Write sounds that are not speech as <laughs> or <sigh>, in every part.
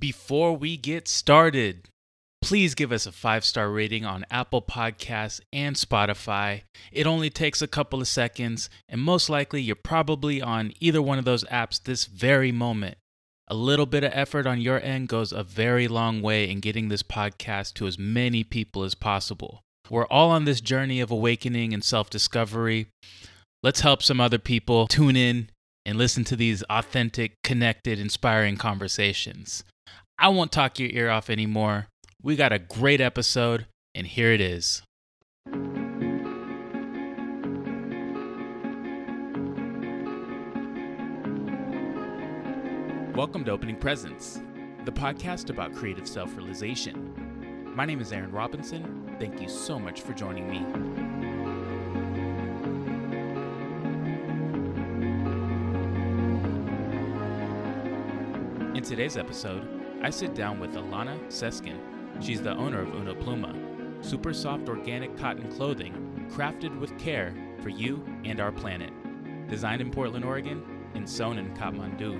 Before we get started, please give us a five star rating on Apple Podcasts and Spotify. It only takes a couple of seconds, and most likely you're probably on either one of those apps this very moment. A little bit of effort on your end goes a very long way in getting this podcast to as many people as possible. We're all on this journey of awakening and self discovery. Let's help some other people tune in and listen to these authentic, connected, inspiring conversations. I won't talk your ear off anymore. We got a great episode, and here it is. Welcome to Opening Presents, the podcast about creative self realization. My name is Aaron Robinson. Thank you so much for joining me. In today's episode, I sit down with Alana Seskin. She's the owner of Una Pluma, super soft organic cotton clothing crafted with care for you and our planet. Designed in Portland, Oregon, and sewn in Kathmandu.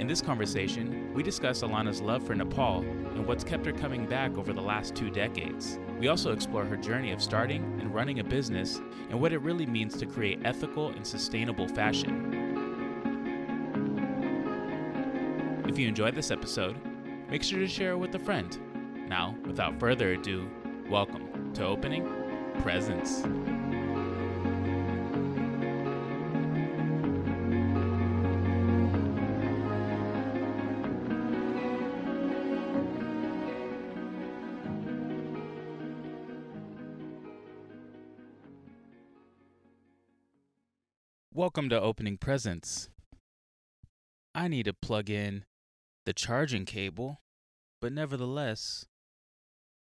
In this conversation, we discuss Alana's love for Nepal and what's kept her coming back over the last two decades. We also explore her journey of starting and running a business and what it really means to create ethical and sustainable fashion. If you enjoyed this episode, make sure to share it with a friend. Now, without further ado, welcome to Opening Presents. Welcome to Opening Presents. I need to plug in the charging cable, but nevertheless,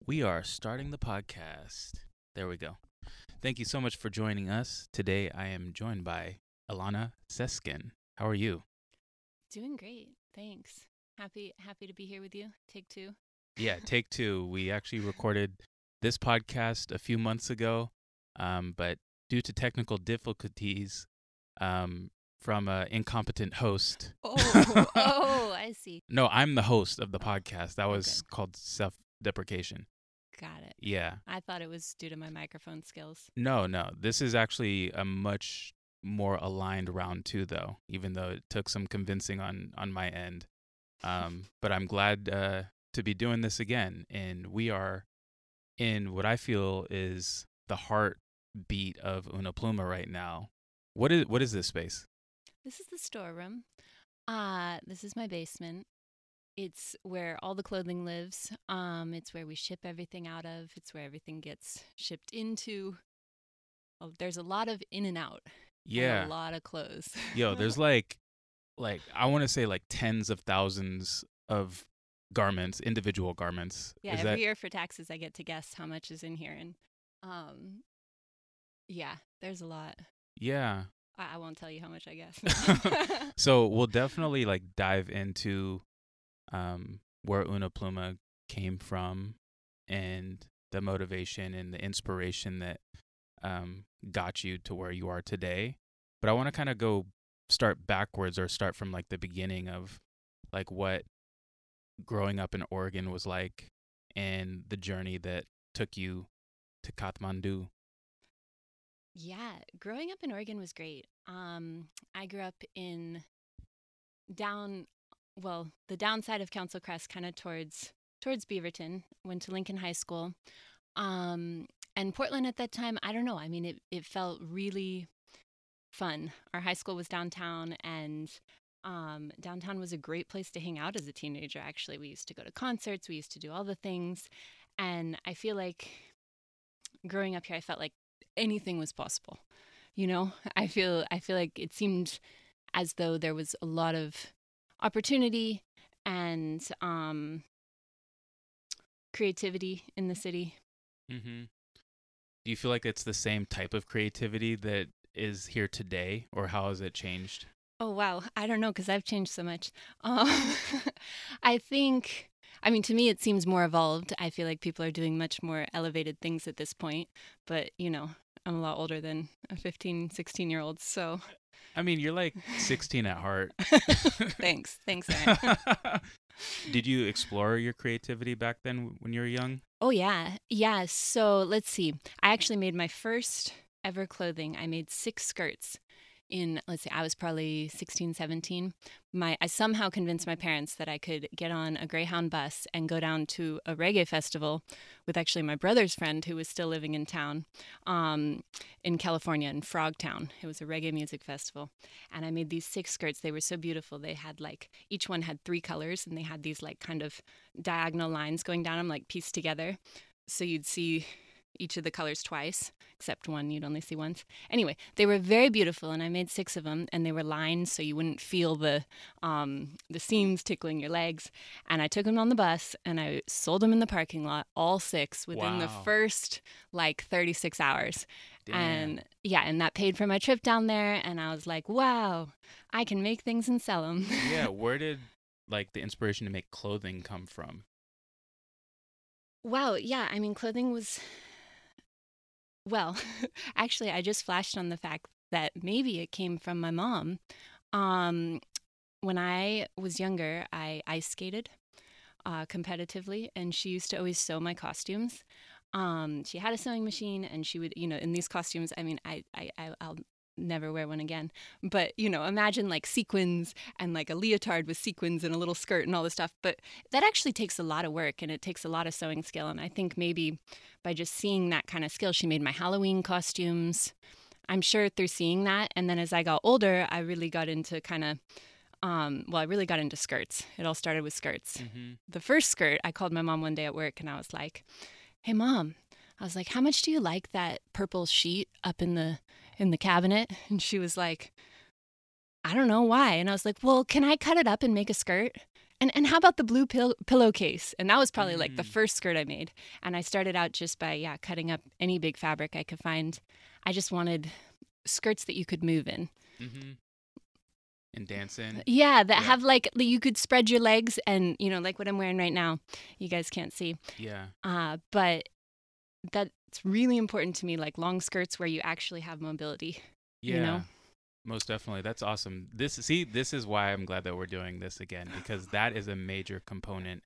we are starting the podcast. There we go. Thank you so much for joining us. Today I am joined by Alana Seskin. How are you? Doing great. Thanks. Happy happy to be here with you. Take 2. Yeah, <laughs> take two. We actually recorded this podcast a few months ago, um, but due to technical difficulties um, from an incompetent host. Oh, <laughs> oh, I see. No, I'm the host of the podcast. That was Okay. called self deprecation. Got it. Yeah. I thought it was due to my microphone skills. No, no. This is actually a much more aligned round two, though, even though it took some convincing on on my end. Um, <laughs> but I'm glad uh, to be doing this again, and we are in what I feel is the heartbeat of Una Pluma right now. What is what is this space? This is the storeroom. Uh, this is my basement. It's where all the clothing lives. Um, it's where we ship everything out of. It's where everything gets shipped into. Well, there's a lot of in and out. and Yeah, a lot of clothes. yo, <laughs> there's like, like I want to say like tens of thousands of garments, individual garments. Yeah, is every that year for taxes, I get to guess how much is in here, and um, yeah, there's a lot. yeah? I, I won't tell you how much I guess. <laughs> <laughs> So we'll definitely like dive into um where Una Pluma came from and the motivation and the inspiration that um got you to where you are today. But I want to kind of go start backwards or start from like the beginning of like what growing up in Oregon was like and the journey that took you to Kathmandu. Yeah, growing up in Oregon was great. Um, I grew up in down, well, the downside of Council Crest, kind of towards towards Beaverton. Went to Lincoln High School, um, and Portland at that time. I don't know. I mean, it it felt really fun. Our high school was downtown, and um, downtown was a great place to hang out as a teenager. Actually, we used to go to concerts. We used to do all the things, and I feel like growing up here, I felt like anything was possible. You know, I feel I feel like it seemed as though there was a lot of opportunity and um, creativity in the city. Mm-hmm. Do you feel like it's the same type of creativity that is here today or how has it changed? Oh wow, I don't know because I've changed so much. Um, <laughs> I think, I mean, to me, it seems more evolved. I feel like people are doing much more elevated things at this point. But you know, I'm a lot older than a 15, 16 year old, so I mean, you're like 16 at heart. <laughs> thanks, thanks. <laughs> Did you explore your creativity back then when you were young? oh yeah, yeah. So let's see. I actually made my first ever clothing. I made six skirts in let's say i was probably 16 17 my i somehow convinced my parents that i could get on a greyhound bus and go down to a reggae festival with actually my brother's friend who was still living in town um, in california in frogtown. It was a reggae music festival. And i made these six skirts. They were so beautiful. They had like each one had three colors and they had these like kind of diagonal lines going down them like pieced together. So you'd see each of the colors twice, except one you'd only see once. Anyway, they were very beautiful, and I made six of them, and they were lined so you wouldn't feel the um, the seams tickling your legs. And I took them on the bus, and I sold them in the parking lot, all six, within the first like 36 hours. Damn. And yeah, and that paid for my trip down there, and I was like, wow, I can make things and sell them. <laughs> yeah, where did like the inspiration to make clothing come from? Wow, yeah, I mean, clothing was. Well, <laughs> actually, I just flashed on the fact that maybe it came from my mom. Um, when I was younger, I ice skated uh, competitively, and she used to always sew my costumes. Um, she had a sewing machine, and she would, you know, in these costumes. I mean, I, I, I'll never wear one again. But you know, imagine like sequins and like a leotard with sequins and a little skirt and all this stuff. But that actually takes a lot of work and it takes a lot of sewing skill. And I think maybe by just seeing that kind of skill, she made my Halloween costumes. I'm sure through seeing that. And then as I got older, I really got into kind of, um, well, I really got into skirts. It all started with skirts. Mm-hmm. The first skirt, I called my mom one day at work and I was like, hey, mom, I was like, how much do you like that purple sheet up in the in the cabinet? <laughs> And she was like, I don't know why. And I was like, well, can I cut it up and make a skirt? And, and how about the blue pill- pillowcase? And that was probably like the Mm. first skirt I made. And I started out just by, yeah, cutting up any big fabric I could find. I just wanted skirts that you could move in. Mm-hmm. And dancing. Yeah, that Yeah. have like, you could spread your legs and, you know, like what I'm wearing right now. You guys can't see. Yeah. Uh, but that's really important to me, like long skirts where you actually have mobility. Yeah. You know? Most definitely. That's awesome. This see, this is why I'm glad that we're doing this again because that is a major component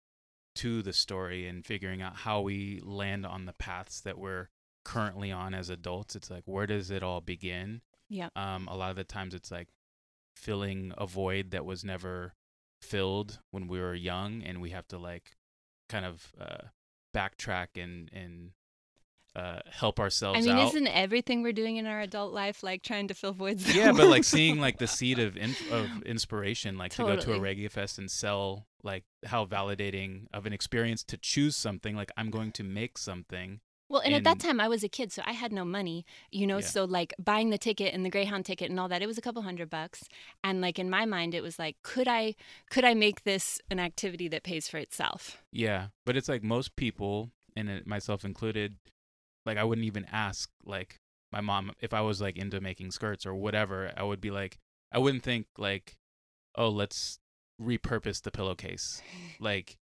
to the story and figuring out how we land on the paths that we're currently on as adults. It's like where does it all begin? Yeah. Um a lot of the times it's like filling a void that was never filled when we were young and we have to like kind of uh backtrack and and uh help ourselves I mean, out. isn't everything we're doing in our adult life like trying to fill voids? yeah, but like seeing like the <laughs> seed of in- of inspiration, like to go to a reggae fest and sell, like how validating of an experience to choose something. Like I'm going to make something. Well, and at that time I was a kid, so I had no money, you know. Yeah. So like buying the ticket and the Greyhound ticket and all that, it was a couple hundred bucks. And like in my mind, it was like, could I, could I make this an activity that pays for itself? Yeah, but it's like most people, and it, myself included, like I wouldn't even ask like my mom if I was like into making skirts or whatever. I would be like, I wouldn't think like, oh, let's repurpose the pillowcase, like,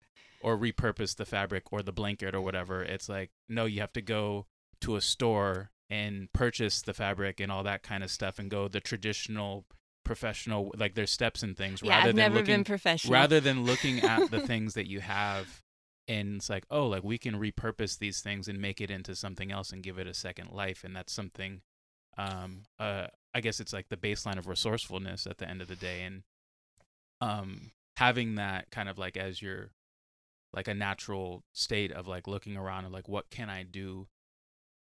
or repurpose the fabric or the blanket or whatever. It's like, no, you have to go to a store and purchase the fabric and all that kind of stuff and go the traditional professional like there's steps and things yeah, rather I've than never looking been professional. rather than looking at the <laughs> things that you have and it's like oh like we can repurpose these things and make it into something else and give it a second life and that's something um uh i guess it's like the baseline of resourcefulness at the end of the day and um having that kind of like as your like a natural state of like looking around and like what can i do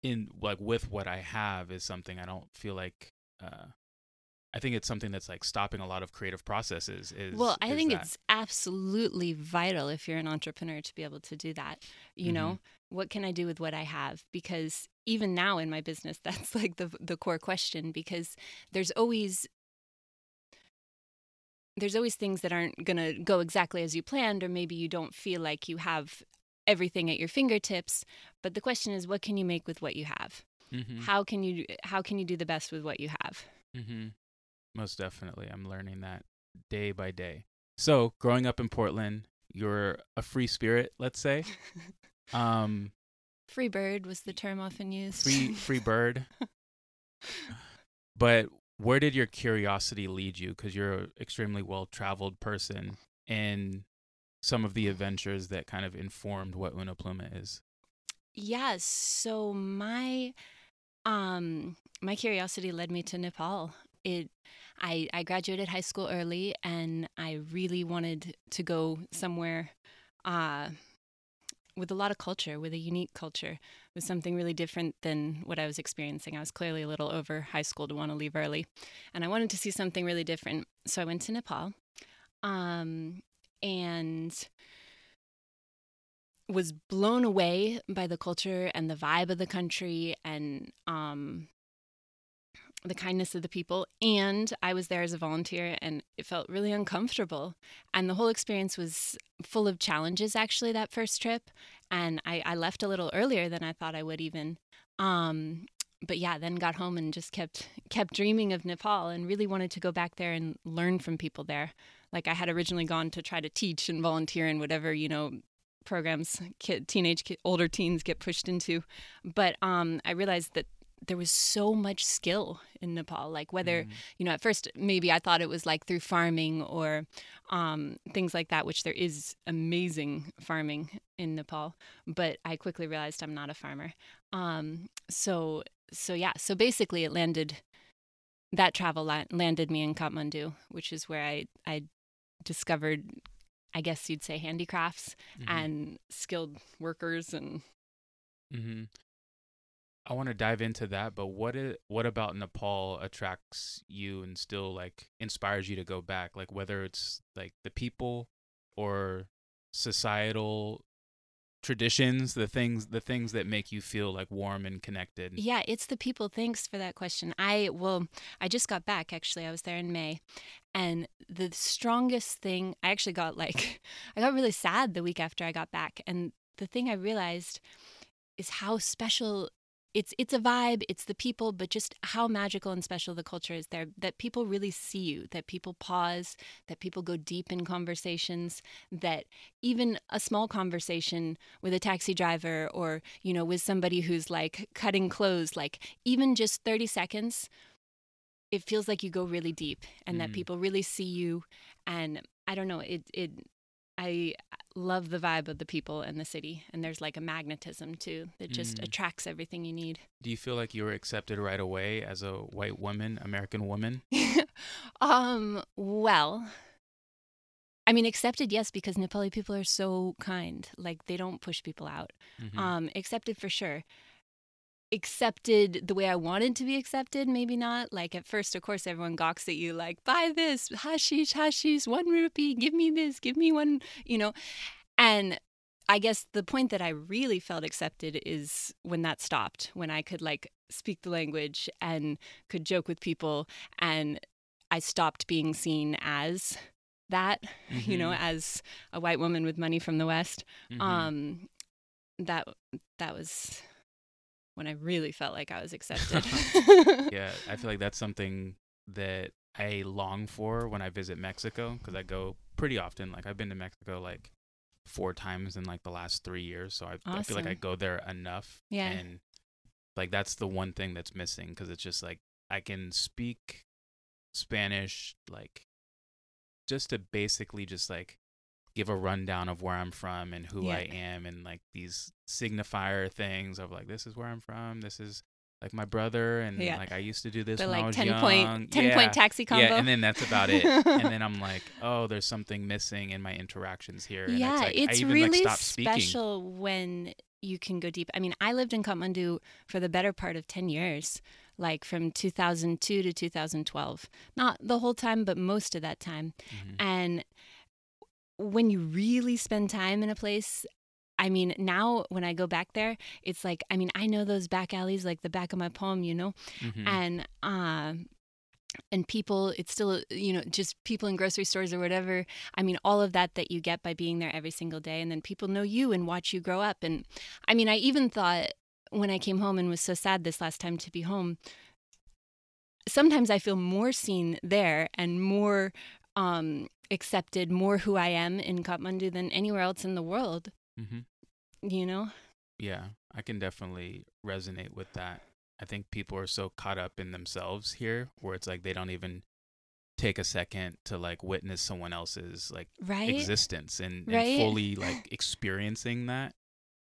in like with what i have is something i don't feel like uh I think it's something that's like stopping a lot of creative processes. Is well, I is think that. it's absolutely vital if you're an entrepreneur to be able to do that. You Mhm. know, what can I do with what I have? Because even now in my business, <laughs> that's like the the core question. Because there's always there's always things that aren't going to go exactly as you planned, or maybe you don't feel like you have everything at your fingertips. But the question is, what can you make with what you have? Mhm. How can you how can you do the best with what you have? Mm-hmm. Most definitely. I'm learning that day by day. So, growing up in Portland, you're a free spirit, let's say. <laughs> Um, Free bird was the term often used. free free <laughs> bird. But where did your curiosity lead you? Because you're an extremely well traveled person, and some of the adventures that kind of informed what Una Pluma is. Yes. So my um my curiosity led me to Nepal. It I I graduated high school early and I really wanted to go somewhere uh with a lot of culture, with a unique culture, with something really different than what I was experiencing. I was clearly a little over high school to want to leave early. And I wanted to see something really different. So I went to Nepal. Um and was blown away by the culture and the vibe of the country and um, the kindness of the people. And I was there as a volunteer and it felt really uncomfortable. And the whole experience was full of challenges, actually, that first trip. And I, I left a little earlier than I thought I would, even. Um, but yeah, then got home and just kept kept dreaming of Nepal and really wanted to go back there and learn from people there. Like I had originally gone to try to teach and volunteer in whatever you know programs kid, teenage kid, older teens get pushed into but um, i realized that there was so much skill in nepal like whether mm. you know at first maybe i thought it was like through farming or um, things like that which there is amazing farming in nepal but i quickly realized i'm not a farmer um, so so yeah so basically it landed that travel la- landed me in kathmandu which is where i i discovered I guess you'd say handicrafts mm-hmm. and skilled workers and. Mm-hmm. I want to dive into that, but what is, what about Nepal attracts you and still like inspires you to go back? Like whether it's like the people or societal traditions the things the things that make you feel like warm and connected. Yeah it's the people. Thanks for that question. I well i just got back actually. I was there in may and the strongest thing i actually got like <laughs> i got really sad the week after i got back and the thing i realized is how special it's it's a vibe it's the people but just how magical and special the culture is there that people really see you that people pause that people go deep in conversations that even a small conversation with a taxi driver or you know with somebody who's like cutting clothes like even just 30 seconds it feels like you go really deep and mm. that people really see you and i don't know it it I love the vibe of the people and the city and there's like a magnetism too that just mm. attracts everything you need. Do you feel like you were accepted right away as a white woman american woman? <laughs> Um well i mean accepted yes because nepali people are so kind. Like they don't push people out. Mm-hmm. um accepted for sure accepted the way I wanted to be accepted, maybe not. Like at first, of course, everyone gawks at you, like, buy this, hashish, hashish, one rupee, give me this, give me one, you know. And I guess the point that I really felt accepted is when that stopped, when I could like speak the language and could joke with people and I stopped being seen as that, mm-hmm. you know, mm-hmm. as a white woman with money from the West. Mm-hmm. Um that that was when I really felt like I was accepted. <laughs> <laughs> yeah, I feel like that's something that I long for when I visit Mexico because I go pretty often. Like I've been to Mexico like four times in like the last three years, so I, awesome. I feel like I go there enough. Yeah, and like that's the one thing that's missing because it's just like I can speak Spanish like just to basically just like give a rundown of where I'm from and who yeah. I am and like these signifier things of like this is where I'm from, this is like my brother and yeah. like I used to do this the, when like, I was 10 young. Point, 10 yeah. point taxi combo. Yeah, and then that's about it. and then I'm like, <laughs> oh, there's something missing in my interactions here. And yeah, it's, like, it's even, really like, special speaking. when you can go deep. I mean, I lived in Kathmandu for the better part of 10 years, like from 2002 to 2012. Not the whole time, but most of that time. Mm-hmm. And when you really spend time in a place I mean, now when I go back there, it's like, I mean, I know those back alleys like the back of my palm, you know? Mm-hmm. And, uh, and people, it's still, you know, just people in grocery stores or whatever. I mean, all of that that you get by being there every single day. And then people know you and watch you grow up. And I mean, I even thought when I came home and was so sad this last time to be home, sometimes I feel more seen there and more um, accepted more who I am in Kathmandu than anywhere else in the world. Mm-hmm. You know? Yeah, I can definitely resonate with that. I think people are so caught up in themselves here where it's like they don't even take a second to like witness someone else's like right existence and, and fully <sighs> like experiencing that.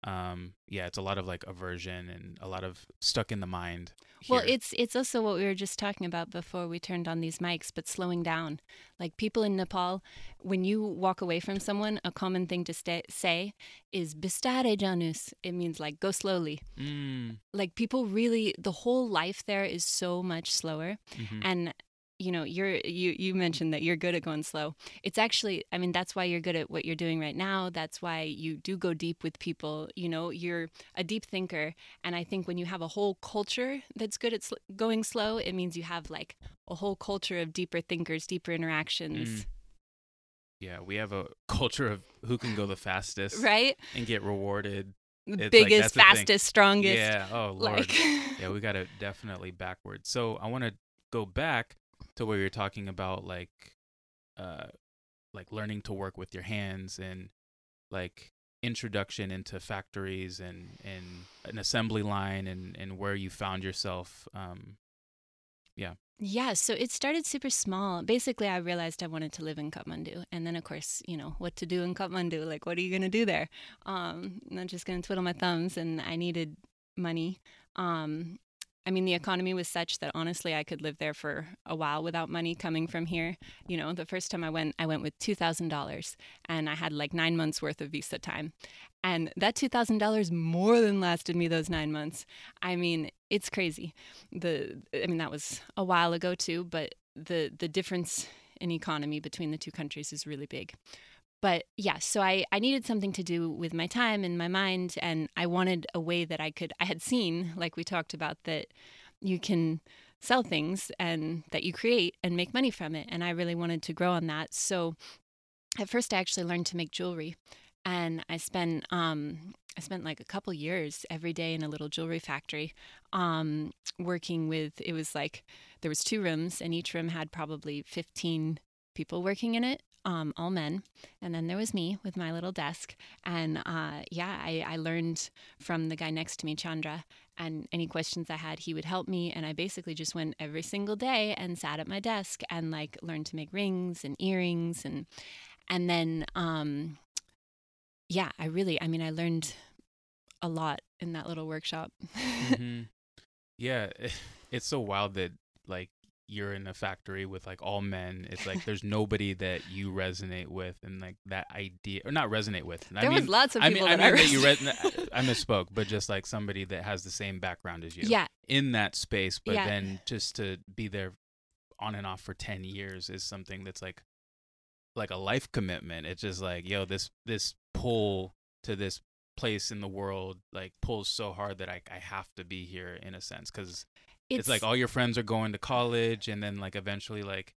Um yeah, it's a lot of like aversion and a lot of stuck in the mind. Well, it's it's also what we were just talking about before we turned on these mics, but slowing down. Like people in Nepal, when you walk away from someone, a common thing to stay, say is "bistare janus." It means like go slowly. Mm, Like people really, the whole life there is so much slower. mhm. And you know, you're you you mentioned that you're good at going slow. It's actually, I mean, that's why you're good at what you're doing right now. That's why you do go deep with people. You know, you're a deep thinker, and I think when you have a whole culture that's good at sl- going slow, it means you have like a whole culture of deeper thinkers, deeper interactions, Mm. Yeah, we have a culture of who can go the fastest <laughs> right? and get rewarded. The It's biggest, thing. fastest, strongest. Yeah. Oh lord. like <laughs> yeah, we got it definitely backwards. So I want to go back to where you're talking about like, uh, like learning to work with your hands and like introduction into factories and and an assembly line and and where you found yourself. Um, Yeah, Yeah. so it started super small. Basically, I realized I wanted to live in Kathmandu. And then, of course, you know, what to do in Kathmandu. Like, what are you going to do there? Um, not just going to twiddle my thumbs. And I needed money. Um, I mean, the economy was such that honestly, I could live there for a while without money coming from here. You know, the first time I went, I went with $2,000 and I had like nine months worth of visa time. And that $2,000 more than lasted me those nine months. I mean, it's crazy. The, I mean, that was a while ago too, but the, the difference in economy between the two countries is really big. But yeah, so I, I needed something to do with my time and my mind, and I wanted a way that I could. I had seen, like we talked about, that you can sell things and that you create and make money from it. And I really wanted to grow on that. So at first, I actually learned to make jewelry, and I spent um, I spent like a couple years every day in a little jewelry factory, um, working with. It was like there was two rooms, and each room had probably fifteen people working in it, um, all men. And then there was me with my little desk. And uh, yeah, I, I learned from the guy next to me, Chandra. And any questions I had, he would help me. And I basically just went every single day and sat at my desk and like learned to make rings and earrings and and then um, yeah, I really, I mean, I learned a lot in that little workshop. <laughs> mhm. Yeah, <laughs> it's so wild that like you're in a factory with like all men. It's like there's nobody that you resonate with, and like that idea, or not resonate with. I there mean, was lots of I people mean, I mean I that you. <laughs> I misspoke, but just like somebody that has the same background as you. Yeah, in that space, but Yeah. then just to be there on and off for 10 years is something that's like like a life commitment. It's just like, yo, this this pull to this place in the world like pulls so hard that I I have to be here in a sense cuz it's, like all your friends are going to college and then like eventually like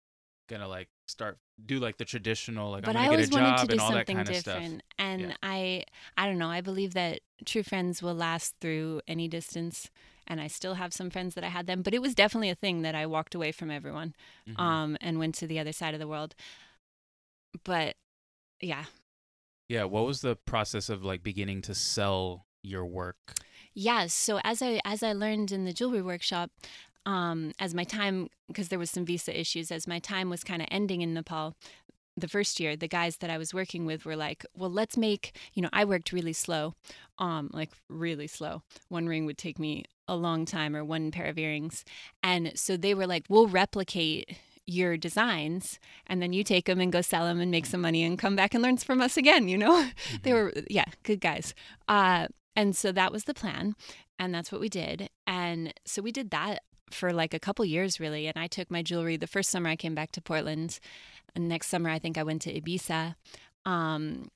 gonna like start do like the traditional like but I'm gonna always get a job to do and all that kind of stuff. different, and Yeah. I, I don't know. I believe that true friends will last through any distance, and I still have some friends that I had them. But it was definitely a thing that I walked away from everyone, Mhm. um, and went to the other side of the world. But yeah, yeah, what was the process of like beginning to sell your work? Yeah. So as I as I learned in the jewelry workshop, um, as my time because there was some visa issues, as my time was kind of ending in Nepal, the first year, the guys that I was working with were like, "Well, let's make." You know, I worked really slow, um, like really slow. One ring would take me a long time, or one pair of earrings, and so they were like, "We'll replicate." your designs and then you take them and go sell them and make some money and come back and learn from us again you know <laughs> they were yeah good guys uh, and so that was the plan and that's what we did. And so we did that for like a couple years really and i took my jewelry the first summer i came back to portland and next summer i think i went to ibiza. Um,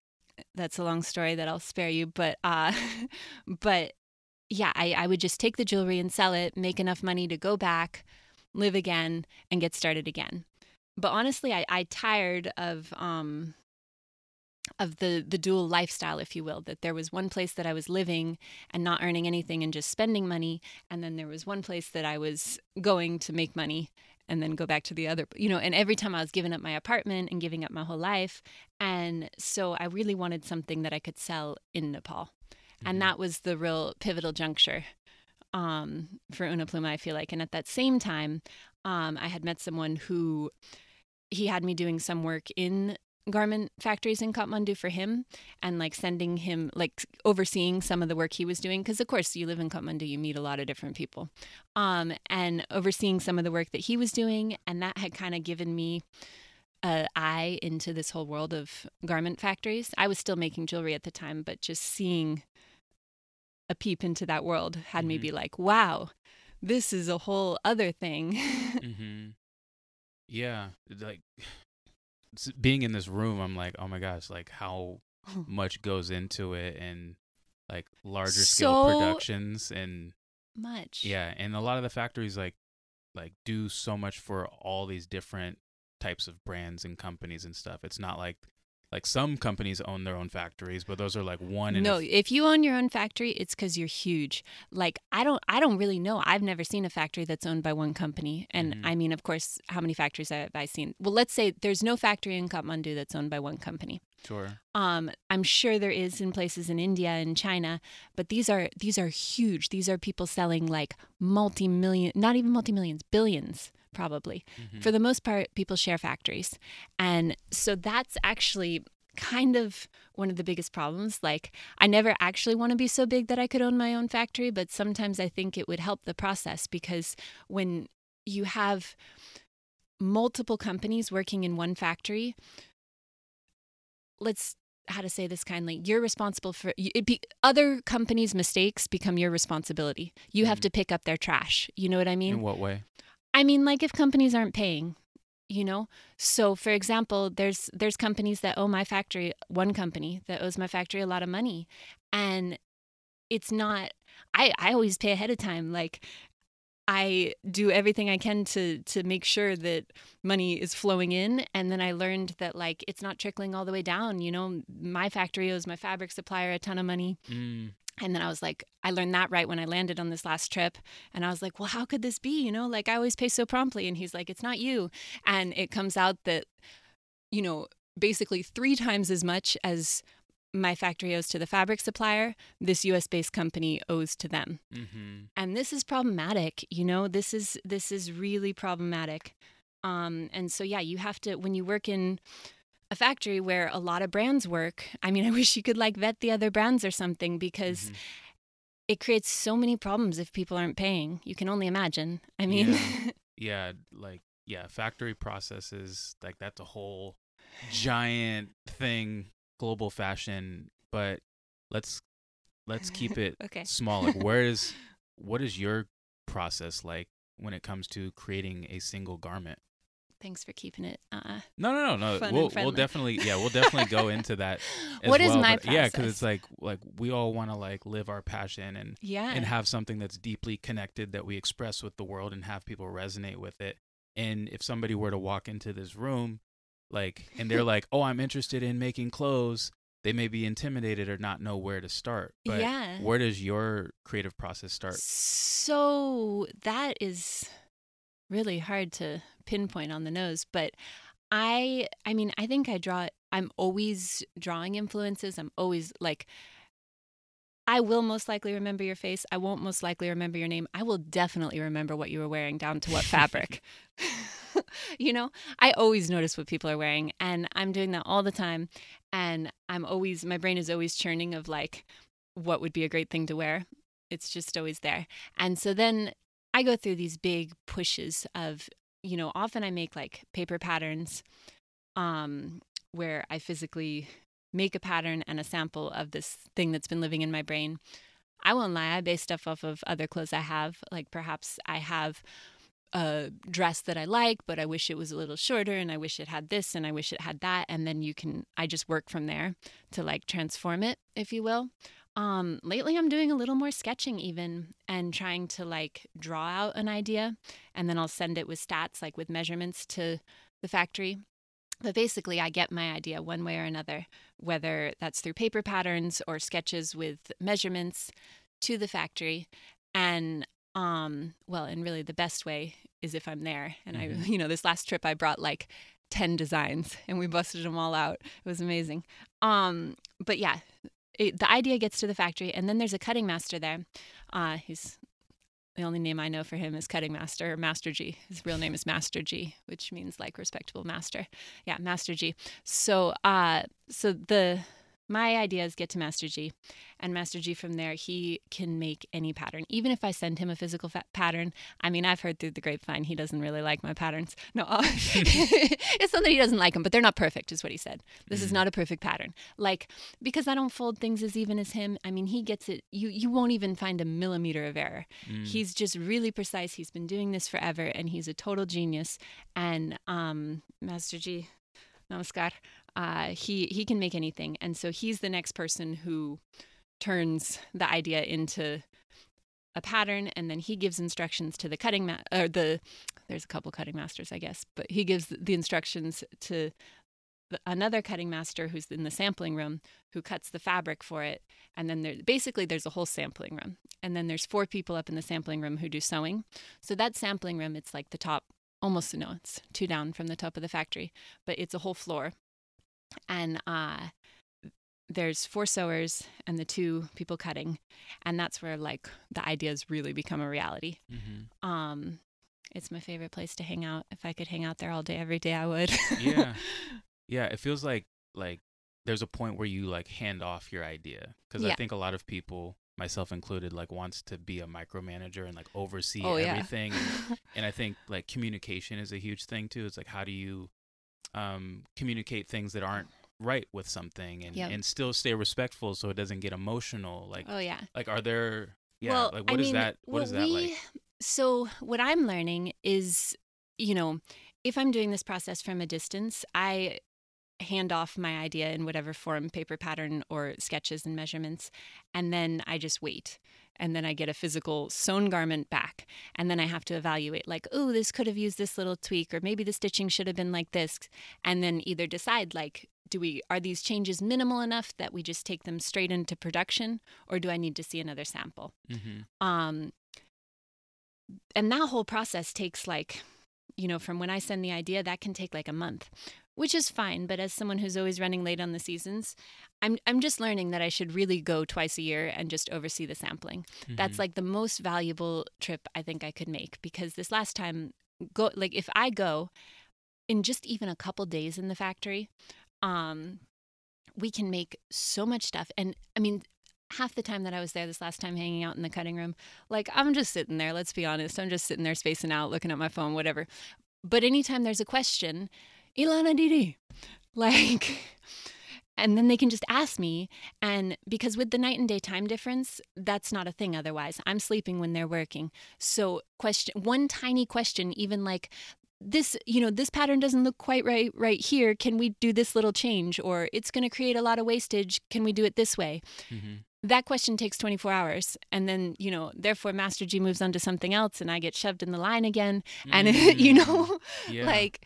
that's a long story that i'll spare you but uh, <laughs> but yeah I, I would just take the jewelry and sell it make enough money to go back live again and get started again. But honestly i, I tired of um, of the the dual lifestyle if you will that there was one place that i was living and not earning anything and just spending money and then there was one place that i was going to make money and then go back to the other you know and every time i was giving up my apartment and giving up my whole life and so i really wanted something that i could sell in nepal Mhm. and that was the real pivotal juncture um, for Una Pluma, I feel like. And at that same time, um, I had met someone who he had me doing some work in garment factories in Kathmandu for him and like sending him like overseeing some of the work he was doing because of course you live in Kathmandu you meet a lot of different people um and overseeing some of the work that he was doing and that had kind of given me a eye into this whole world of garment factories I was still making jewelry at the time but just seeing a peep into that world had mm-hmm. me be like wow this is a whole other thing <laughs> mm-hmm. yeah like being in this room, I'm like, oh my gosh, like how <laughs> much goes into it and like larger scale so productions and much. Yeah, and a lot of the factories like like do so much for all these different types of brands and companies and stuff. It's not like like some companies own their own factories but those are like one no if you own your own factory it's because you're huge. Like i don't i don't really know. I've never seen a factory that's owned by one company. And mm-hmm. i mean of course how many factories have i seen? Well let's say there's no factory in kathmandu that's owned by one company. Sure. Um i'm sure there is in places in india and china but these are these are huge. These are people selling like multi-million not even multi-millions billions probably. Mm-hmm. For the most part, people share factories. And so that's actually kind of one of the biggest problems. Like, I never actually want to be so big that I could own my own factory, but sometimes I think it would help the process because when you have multiple companies working in one factory, let's how to say this kindly you're responsible for it be, other companies mistakes become your responsibility you mm-hmm. have to pick up their trash you know what i mean in what way I mean, like if companies aren't paying, you know. So, for example, there's there's companies that owe my factory, one company that owes my factory a lot of money, and it's not. I I always pay ahead of time. Like I do everything I can to to make sure that money is flowing in and then I learned that like it's not trickling all the way down, you know, my factory owes my fabric supplier a ton of money. Mm. And then I was like, I learned that right when I landed on this last trip. And I was like, well, how could this be? You know, like I always pay so promptly. And he's like, it's not you. And it comes out that, you know, basically three times as much as my factory owes to the fabric supplier, this US based company owes to them. Mm-hmm. And this is problematic. You know, this is this is really problematic. Um, and so yeah, you have to when you work in a factory where a lot of brands work. I mean, <laughs> I wish you could like vet the other brands or something because mm-hmm. it creates so many problems if people aren't paying. You can only imagine. I mean, yeah, <laughs> yeah like yeah, factory processes like that's a whole giant thing, global fashion. But let's let's keep <laughs> it okay. small. Like, where is <laughs> what is your process like when it comes to creating a single garment? thanks for keeping it. Uh, no, no, no, no. We'll we'll definitely yeah we'll definitely go into that. <laughs> what is well, my process? Yeah, because it's like like we all want to like live our passion and yeah and have something that's deeply connected that we express with the world and have people resonate with it. And if somebody were to walk into this room, like, and they're like, "Oh, I'm interested in making clothes," they may be intimidated or not know where to start. But yeah. where does your creative process start? So that is really hard to pinpoint on the nose, but I I mean, I think I draw I'm always drawing influences. I'm always like I will most likely remember your face. I won't most likely remember your name. I will definitely remember what you were wearing down to what fabric. <laughs> <laughs> you know, I always notice what people are wearing and I'm doing that all the time and I'm always my brain is always churning of like what would be a great thing to wear. It's just always there. And so then I go through these big pushes of, you know, often I make like paper patterns um, where I physically make a pattern and a sample of this thing that's been living in my brain. I won't lie, I base stuff off of other clothes I have. Like perhaps I have a dress that I like, but I wish it was a little shorter and I wish it had this and I wish it had that. And then you can, I just work from there to like transform it, if you will. Um, lately, I'm doing a little more sketching, even, and trying to like draw out an idea, and then I'll send it with stats, like with measurements to the factory. But basically, I get my idea one way or another, whether that's through paper patterns or sketches with measurements to the factory. And um, well, and really the best way is if I'm there. And mm-hmm. I, <laughs> you know, this last trip I brought like 10 designs and we busted them all out. It was amazing. Um, but yeah, it, the idea gets to the factory, and then there's a cutting master there. Uh, he's the only name I know for him is Cutting Master Master G. His real name is Master G, which means like respectable master. Yeah, Master G. So, uh, so the my ideas get to Master G, and Master G from there he can make any pattern. Even if I send him a physical fa- pattern, I mean I've heard through the grapevine he doesn't really like my patterns. No, <laughs> it's not that he doesn't like them, but they're not perfect, is what he said. This is Mm. not a perfect pattern. Like because I don't fold things as even as him. I mean he gets it. You you won't even find a millimeter of error. Mm. He's just really precise. He's been doing this forever, and he's a total genius. And um, Master G, namaskar. Uh, he he can make anything, and so he's the next person who turns the idea into a pattern, and then he gives instructions to the cutting ma- or the. There's a couple cutting masters, I guess, but he gives the instructions to another cutting master who's in the sampling room who cuts the fabric for it. And then there basically there's a whole sampling room. And then there's four people up in the sampling room who do sewing. So that sampling room it's like the top almost no it's two down from the top of the factory but it's a whole floor and uh there's four sewers and the two people cutting and that's where like the ideas really become a reality Mhm. um it's my favorite place to hang out if i could hang out there all day every day i would Yeah. <laughs> Yeah, it feels like like there's a point where you like hand off your idea because I think a lot of people, myself included, like wants to be a micromanager and like oversee Oh, yeah. everything. and <laughs> I think like communication is a huge thing too. It's like how do you um, communicate things that aren't right with something and Yep. and still stay respectful so it doesn't get emotional. Like oh yeah like are there yeah well, like I what is mean, that what is that we, like? So, what I'm learning is, you know, if I'm doing this process from a distance, I hand off my idea in whatever form paper pattern or sketches and measurements and then i just wait and then i get a physical sewn garment back. And then i have to evaluate like oh this could have used this little tweak or maybe the stitching should have been like this. And then either decide like do we are these changes minimal enough that we just take them straight into production or do i need to see another sample? Mm-hmm. um and that whole process takes like you know from when i send the idea that can take like a month which is fine but as someone who's always running late on the seasons i'm i'm just learning that i should really go twice a year and just oversee the sampling. That's Mhm. like the most valuable trip i think i could make because this last time go like if i go in just even a couple days in the factory um we can make so much stuff. And i mean half the time that i was there this last time hanging out in the cutting room like i'm just sitting there let's be honest. I'm just sitting there spacing out looking at my phone whatever. But anytime there's a question Alana didi like and then they can just ask me and because with the night and day time difference that's not a thing otherwise. I'm sleeping when they're working. So question one tiny question even like this you know this pattern doesn't look quite right right here. Can we do this little change? Or it's going to create a lot of wastage. Can we do it this way? Mhm. that question takes 24 hours. And then you know therefore master g moves on to something else and i get shoved in the line again. And <laughs> you Mm. know yeah. <laughs> like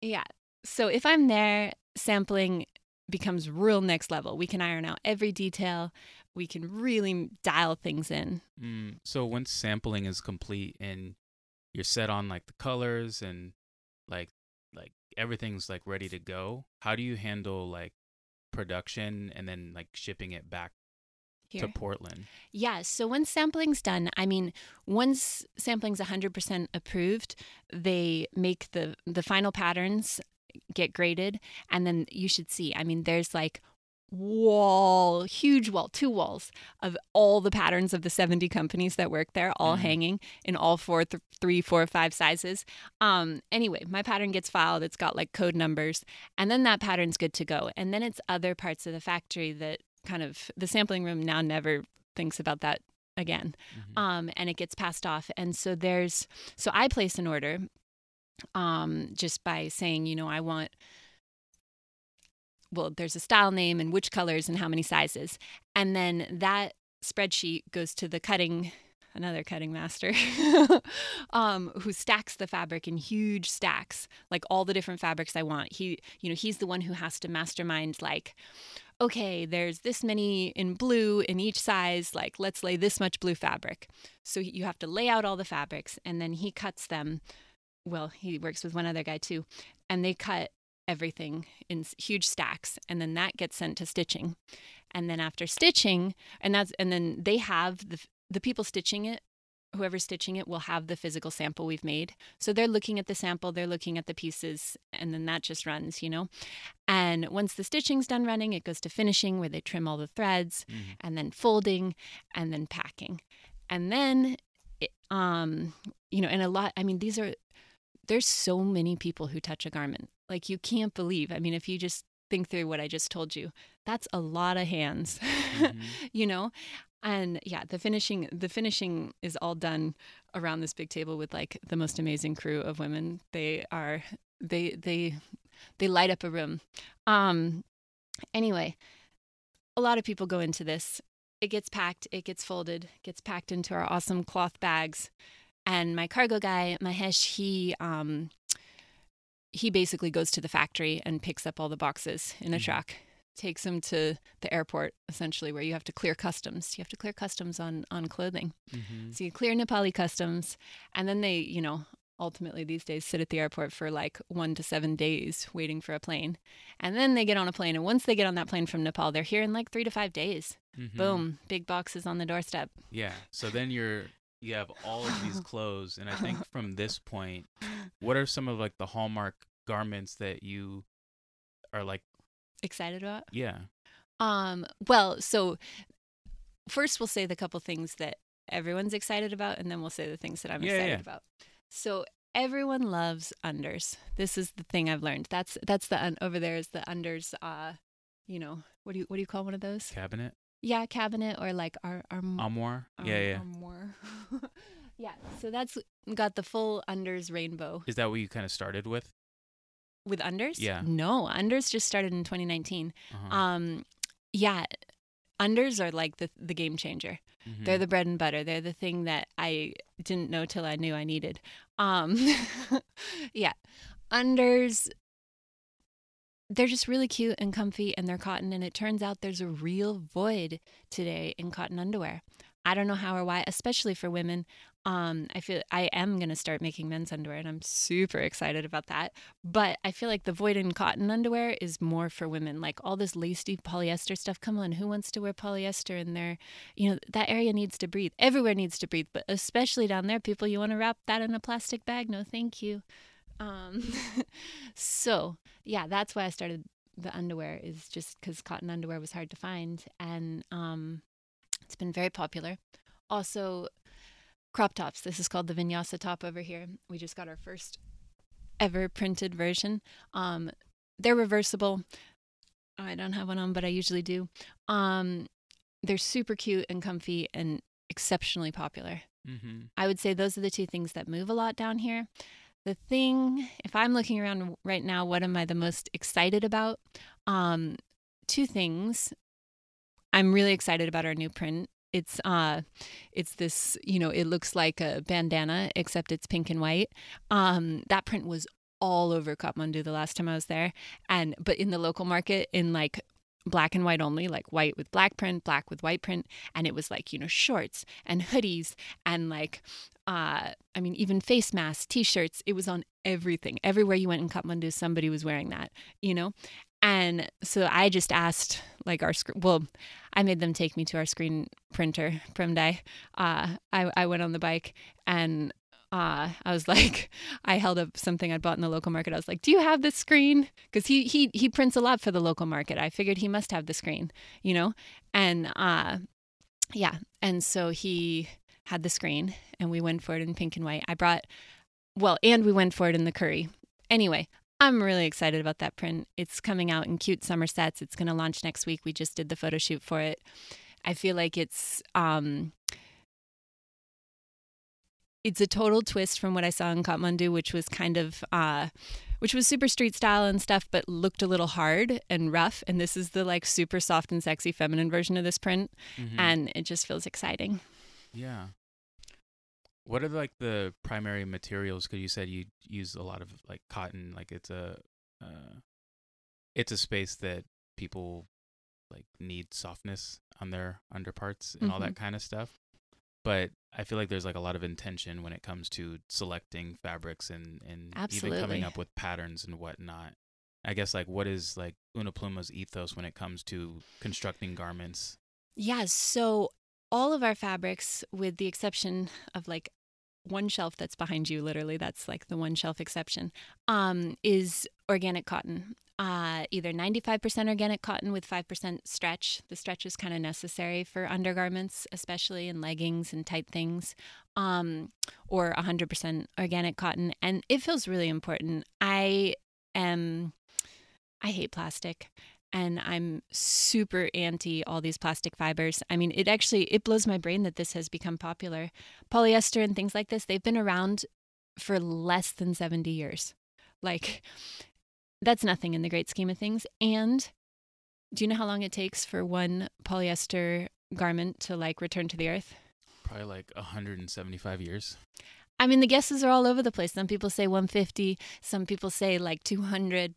yeah. So if i'm there sampling becomes real next level. We can iron out every detail. We can really dial things in. Mm, so once sampling is complete and you're set on like the colors and like like everything's like ready to go, how do you handle like production and then like shipping it back here to Portland? Yeah, so once sampling's done, I mean, once sampling's 100% approved, they make the the final patterns get graded and then you should see. I mean, there's like wall, huge wall, two walls of all the patterns of the 70 companies that work there all Mhm. hanging in all four th- three, four, five sizes. Um anyway, my pattern gets filed, it's got like code numbers and then that pattern's good to go. And then it's other parts of the factory that kind of the sampling room now never thinks about that again Mhm. um, and it gets passed off. And so there's so i place an order um, just by saying you know i want well there's a style name and which colors and how many sizes. And then that spreadsheet goes to the cutting another cutting master <laughs> um, who stacks the fabric in huge stacks like all the different fabrics i want. He you know he's the one who has to mastermind like okay, there's this many in blue in each size, like let's lay this much blue fabric. So you have to lay out all the fabrics and then he cuts them. Well, he works with one other guy too, and they cut everything in huge stacks and then that gets sent to stitching. And then after stitching, and that's and then they have the the people stitching it whoever's stitching it will have the physical sample we've made. So they're looking at the sample, they're looking at the pieces, and then that just runs, you know? And once the stitching's done running, it goes to finishing where they trim all the threads, Mhm. and then folding, and then packing. And then, it, um, you know, and a lot, I mean, these are, there's so many people who touch a garment. Like you can't believe. I mean, if you just think through what I just told you, that's a lot of hands, Mhm. <laughs> you know? And yeah, the finishing the finishing is all done around this big table with like the most amazing crew of women. They are they they they light up a room. Um anyway, a lot of people go into this. It gets packed, it gets folded, gets packed into our awesome cloth bags. And my cargo guy, Mahesh, he um he basically goes to the factory and picks up all the boxes in a Mhm. truck takes them to the airport essentially where you have to clear customs you have to clear customs on on clothing Mhm. so you clear nepali customs and then they you know ultimately these days sit at the airport for like one to seven days waiting for a plane and then they get on a plane and once they get on that plane from nepal they're here in like three to five days Mhm. boom big boxes on the doorstep Yeah. So then you're you have all of these <laughs> clothes, and I think from this point, what are some of like the hallmark garments that you are like? Excited about Yeah. Um, well, so first we'll say the couple things that everyone's excited about, and then we'll say the things that I'm Yeah, excited yeah. about. So everyone loves unders. This is the thing I've learned. That's that's the un- over there is the unders. Uh, you know what do you what do you call one of those? Cabinet. Yeah, cabinet or like our our Armoire. Yeah, yeah. armoire. <laughs> yeah, so that's got the full unders rainbow Is that what you kind of started with? With unders. Yeah. no, unders just started in 2019. Uh-huh. Um, yeah, unders are like the the game changer. Mhm. They're the bread and butter. They're the thing that I didn't know till I knew I needed. Um, <laughs> yeah, unders. They're just really cute and comfy, and they're cotton. And it turns out there's a real void today in cotton underwear. I don't know how or why, especially for women. Um, I feel I am gonna start making men's underwear, and I'm super excited about that. But I feel like the void in cotton underwear is more for women. Like all this lacy polyester stuff. Come on, who wants to wear polyester in their, you know, that area needs to breathe. Everywhere needs to breathe, but especially down there, people, you want to wrap that in a plastic bag? No, thank you. Um, <laughs> so yeah, that's why I started the underwear is just because cotton underwear was hard to find, and um, it's been very popular. Also, crop tops. This is called the Vinyasa top over here. We just got our first ever printed version. Um, they're reversible. I don't have one on, but I usually do. Um, they're super cute and comfy and exceptionally popular. Mhm. I would say those are the two things that move a lot down here. The thing, if I'm looking around right now, what am I the most excited about? Um, two things. I'm really excited about our new print. It's uh, it's this, you know, it looks like a bandana except it's pink and white. Um, that print was all over Kathmandu the last time I was there, and but in the local market in like black and white only, like white with black print, black with white print, and it was like you know shorts and hoodies and like uh, I mean, even face masks, t-shirts. It was on everything. Everywhere you went in Kathmandu, somebody was wearing that, you know. And so I just asked, like our sc- well, I made them take me to our screen printer, Premdai. Uh, I I went on the bike and. Uh, I was <laughs> like, I held up something I'd bought in the local market. I was like, "Do you have this screen?" Because he he he prints a lot for the local market. I figured he must have the screen, you know. And uh, yeah, and so he had the screen and we went for it in pink and white. I brought, well, and we went for it in the curry. Anyway, I'm really excited about that print. It's coming out in cute summer sets. It's going to launch next week. We just did the photo shoot for it. I feel like it's um it's a total twist from what I saw in Kathmandu, which was kind of uh which was super street style and stuff, but looked a little hard and rough. And this is the like super soft and sexy feminine version of this print. Mhm. And it just feels exciting. Yeah. What are like the primary materials? Because you said you use a lot of like cotton. Like it's a, uh, it's a space that people like need softness on their underparts and all that kind of stuff. But I feel like there's like a lot of intention when it comes to selecting fabrics and and even coming up with patterns and whatnot. I guess like what is like Una Pluma's ethos when it comes to constructing garments? Yeah, so all of our fabrics, with the exception of like one shelf that's behind you, literally, that's like the one shelf exception, um, is organic cotton. Uh, either 95% organic cotton with 5% stretch. The stretch is kind of necessary for undergarments, especially in leggings and tight things, um, or 100% organic cotton. And it feels really important. I am, I hate plastic and I'm super anti all these plastic fibers. I mean, it actually it blows my brain that this has become popular. Polyester and things like this, they've been around for less than 70 years. Like that's nothing in the great scheme of things. And do you know how long it takes for one polyester garment to like return to the earth? Probably like 175 years. I mean, the guesses are all over the place. Some people say 150, some people say like 200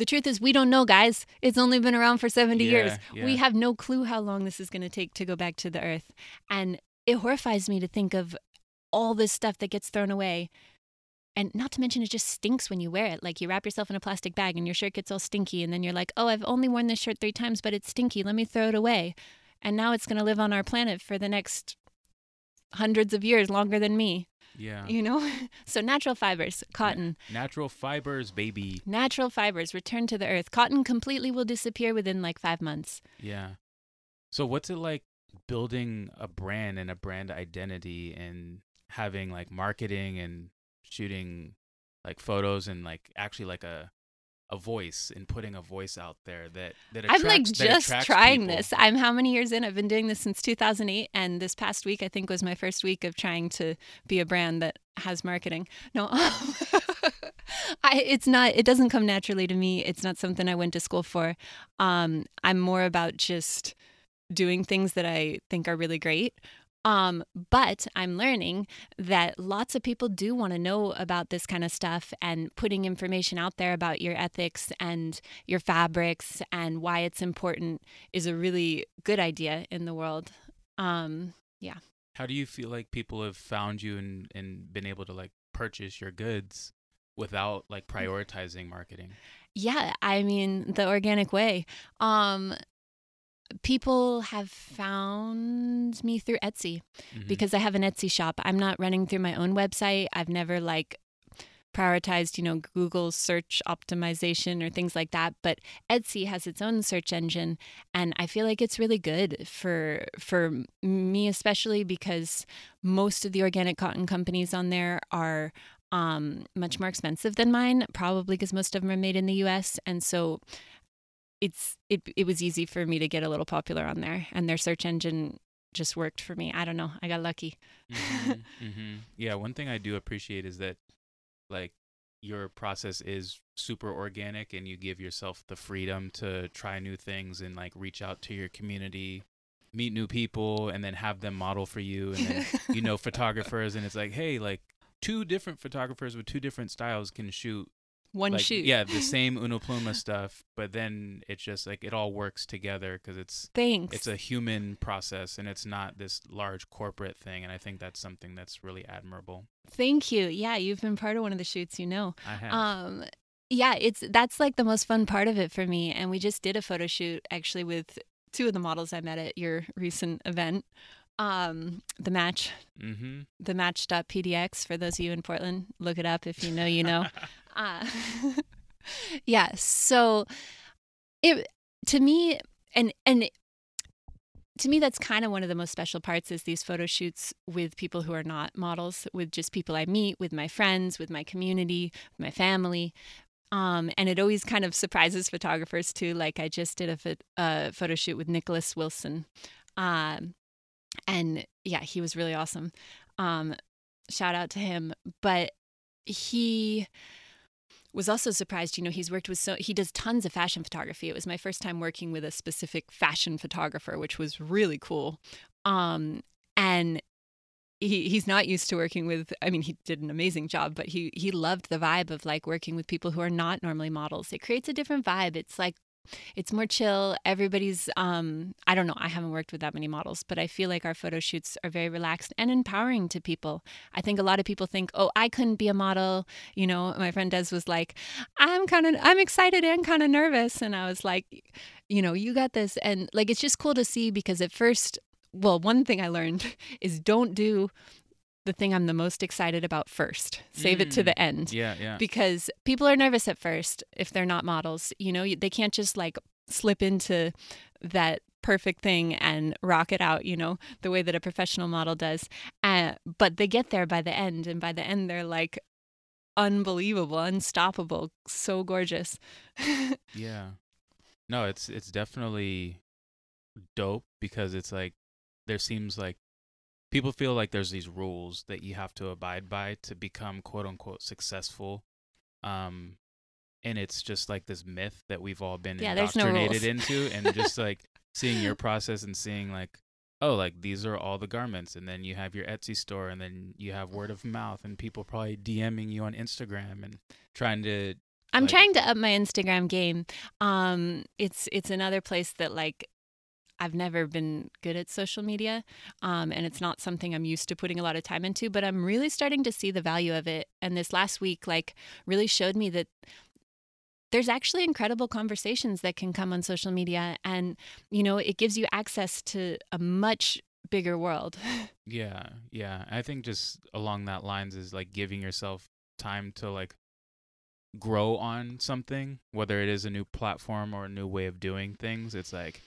the truth is we don't know guys. It's only been around for 70 Yeah, years. Yeah. we have no clue how long this is going to take to go back to the earth. And it horrifies me to think of all this stuff that gets thrown away. And not to mention it just stinks when you wear it. Like you wrap yourself in a plastic bag and your shirt gets all stinky and then you're like oh i've only worn this shirt three times but it's stinky. Let me throw it away. And now it's going to live on our planet for the next hundreds of years longer than me Yeah. you know <laughs> so natural fibers cotton Natural fibers, baby. Natural fibers return to the earth. Cotton completely will disappear within like five months. Yeah. So what's it like building a brand and a brand identity and having like marketing and shooting like photos and like actually like a a voice and putting a voice out there that that attracts, I'm like just trying people? this. I'm how many years in? I've been doing this since 2008, and this past week I think was my first week of trying to be a brand that has marketing. No, <laughs> I, it's not. It doesn't come naturally to me. It's not something I went to school for. Um, I'm more about just doing things that I think are really great. Um, but I'm learning that lots of people do want to know about this kind of stuff and putting information out there about your ethics and your fabrics and why it's important is a really good idea in the world. Um, yeah. How do you feel like people have found you and and been able to like purchase your goods without like Mm. prioritizing marketing? yeah, I mean, the organic way. Um, people have found me through Etsy. Mhm. because I have an Etsy shop. I'm not running through my own website. I've never like prioritized, you know, Google search optimization or things like that, but Etsy has its own search engine and I feel like it's really good for for me especially because most of the organic cotton companies on there are um, much more expensive than mine, probably because most of them are made in the US and so it's it it was easy for me to get a little popular on there and their search engine just worked for me. I don't know. I got lucky. hmm <laughs> hmm Yeah, one thing I do appreciate is that like your process is super organic and you give yourself the freedom to try new things and like reach out to your community, meet new people and then have them model for you and then you know <laughs> photographers and it's like, hey, like two different photographers with two different styles can shoot One like, shoot. Yeah, the <laughs> same Una Pluma stuff, but then it's just like it all works together because it's Thanks. it's a human process and it's not this large corporate thing and i think that's something that's really admirable Thank you. Yeah, you've been part of one of the shoots, you know. i have Um yeah, it's that's like the most fun part of it for me and we just did a photo shoot actually with two of the models I met at your recent event. Um the match mm-hmm the match.pdx for those of you in Portland, look it up if you know you know. <laughs> Uh, <laughs> yeah. So it to me and and to me that's kind of one of the most special parts is these photo shoots with people who are not models, with just people I meet, with my friends, with my community, my family. Um, and it always kind of surprises photographers too. Like I just did a, a photo shoot with Nicholas Wilson. Um, and yeah, he was really awesome. Um, shout out to him. But he was also surprised. You know, he's worked with so he does tons of fashion photography. It was my first time working with a specific fashion photographer, which was really cool. Um, and he he's not used to working with. I mean, he did an amazing job, but he he loved the vibe of like working with people who are not normally models. It creates a different vibe. It's like it's more chill. Everybody's um I don't know, I haven't worked with that many models, but I feel like our photo shoots are very relaxed and empowering to people. I think a lot of people think, "Oh, I couldn't be a model." You know, my friend Des was like, "I'm kind of I'm excited and kind of nervous." And I was like, "You know, you got this." And like it's just cool to see because at first well, one thing I learned <laughs> is don't do the thing I'm the most excited about first. Save it to Mm. the end Yeah, yeah. because people are nervous at first if they're not models. You know, they can't just like slip into that perfect thing and rock it out, you know, the way that a professional model does. Uh, but they get there by the end, and by the end, they're like unbelievable, unstoppable, so gorgeous. <laughs> Yeah. No, it's it's definitely dope because it's like there seems like people feel like there's these rules that you have to abide by to become quote unquote successful. Um and it's just like this myth that we've all been Yeah, there's no indoctrinated into and just <laughs> like seeing your process and seeing like oh like these are all the garments and then you have your Etsy store and then you have word of mouth and people probably DMing you on Instagram and trying to I'm Like- trying to up my Instagram game. Um, it's it's another place that like I've never been good at social media, um, and it's not something I'm used to putting a lot of time into. But I'm really starting to see the value of it. And this last week, like, really showed me that there's actually incredible conversations that can come on social media, and you know, it gives you access to a much bigger world. <laughs> Yeah, yeah. I think just along that lines is like giving yourself time to like grow on something, whether it is a new platform or a new way of doing things. It's like,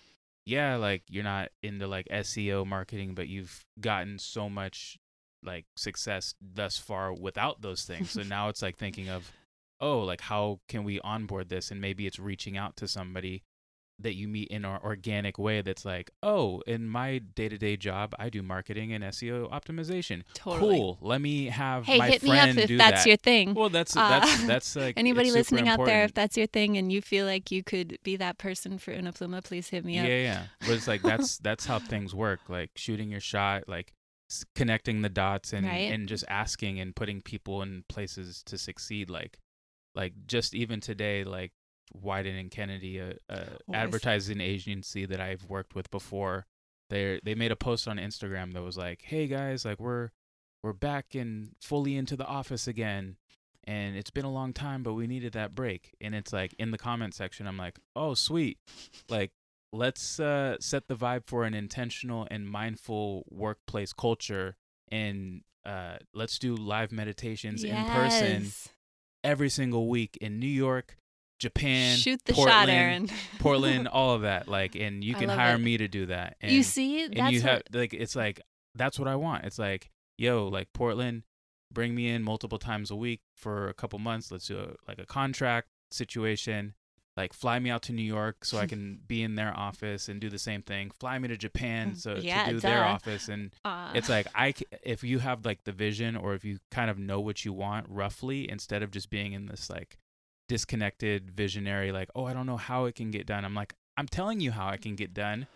yeah, like you're not into like SEO marketing, but you've gotten so much like success thus far without those things. so now it's like thinking of, oh, like how can we onboard this? And maybe it's reaching out to somebody that you meet in an organic way that's like, oh, in my day to day job, I do marketing and SEO optimization. Totally. Cool. Let me have hey, my hit me up if that's that. your thing. well, that's Uh, that's that's <laughs> like Anybody listening out there, if that's your thing and you feel like you could be that person for Una Pluma, please hit me up. yeah. Yeah. But it's like that's <laughs> that's how things work. Like shooting your shot, like connecting the dots, and Right. and just asking and putting people in places to succeed. Like like just even today, like Wieden and Kennedy, a, a Always. advertising agency that I've worked with before, they they made a post on Instagram that was like, "Hey guys, like we're we're back and fully into the office again." And it's been a long time, but we needed that break. And it's like in the comment section, I'm like, oh, sweet. Like, let's uh, set the vibe for an intentional and mindful workplace culture. And uh, let's do live meditations in person every single week in New York, Japan, Shoot the Portland, shot, Aaron. <laughs> Portland, all of that. Like, and you can hire it. me to do that. And, you see, and that's you what, have like it's like that's what I want. It's like, yo, like Portland, bring me in multiple times a week for a couple months. Let's do a, like a contract situation. Like fly me out to New York so I <laughs> can be in their office and do the same thing. Fly me to Japan so Yeah, to do their office and uh, it's like I, if you have like the vision or if you kind of know what you want roughly instead of just being in this like disconnected visionary like oh I don't know how it can get done. I'm like I'm telling you how it can get done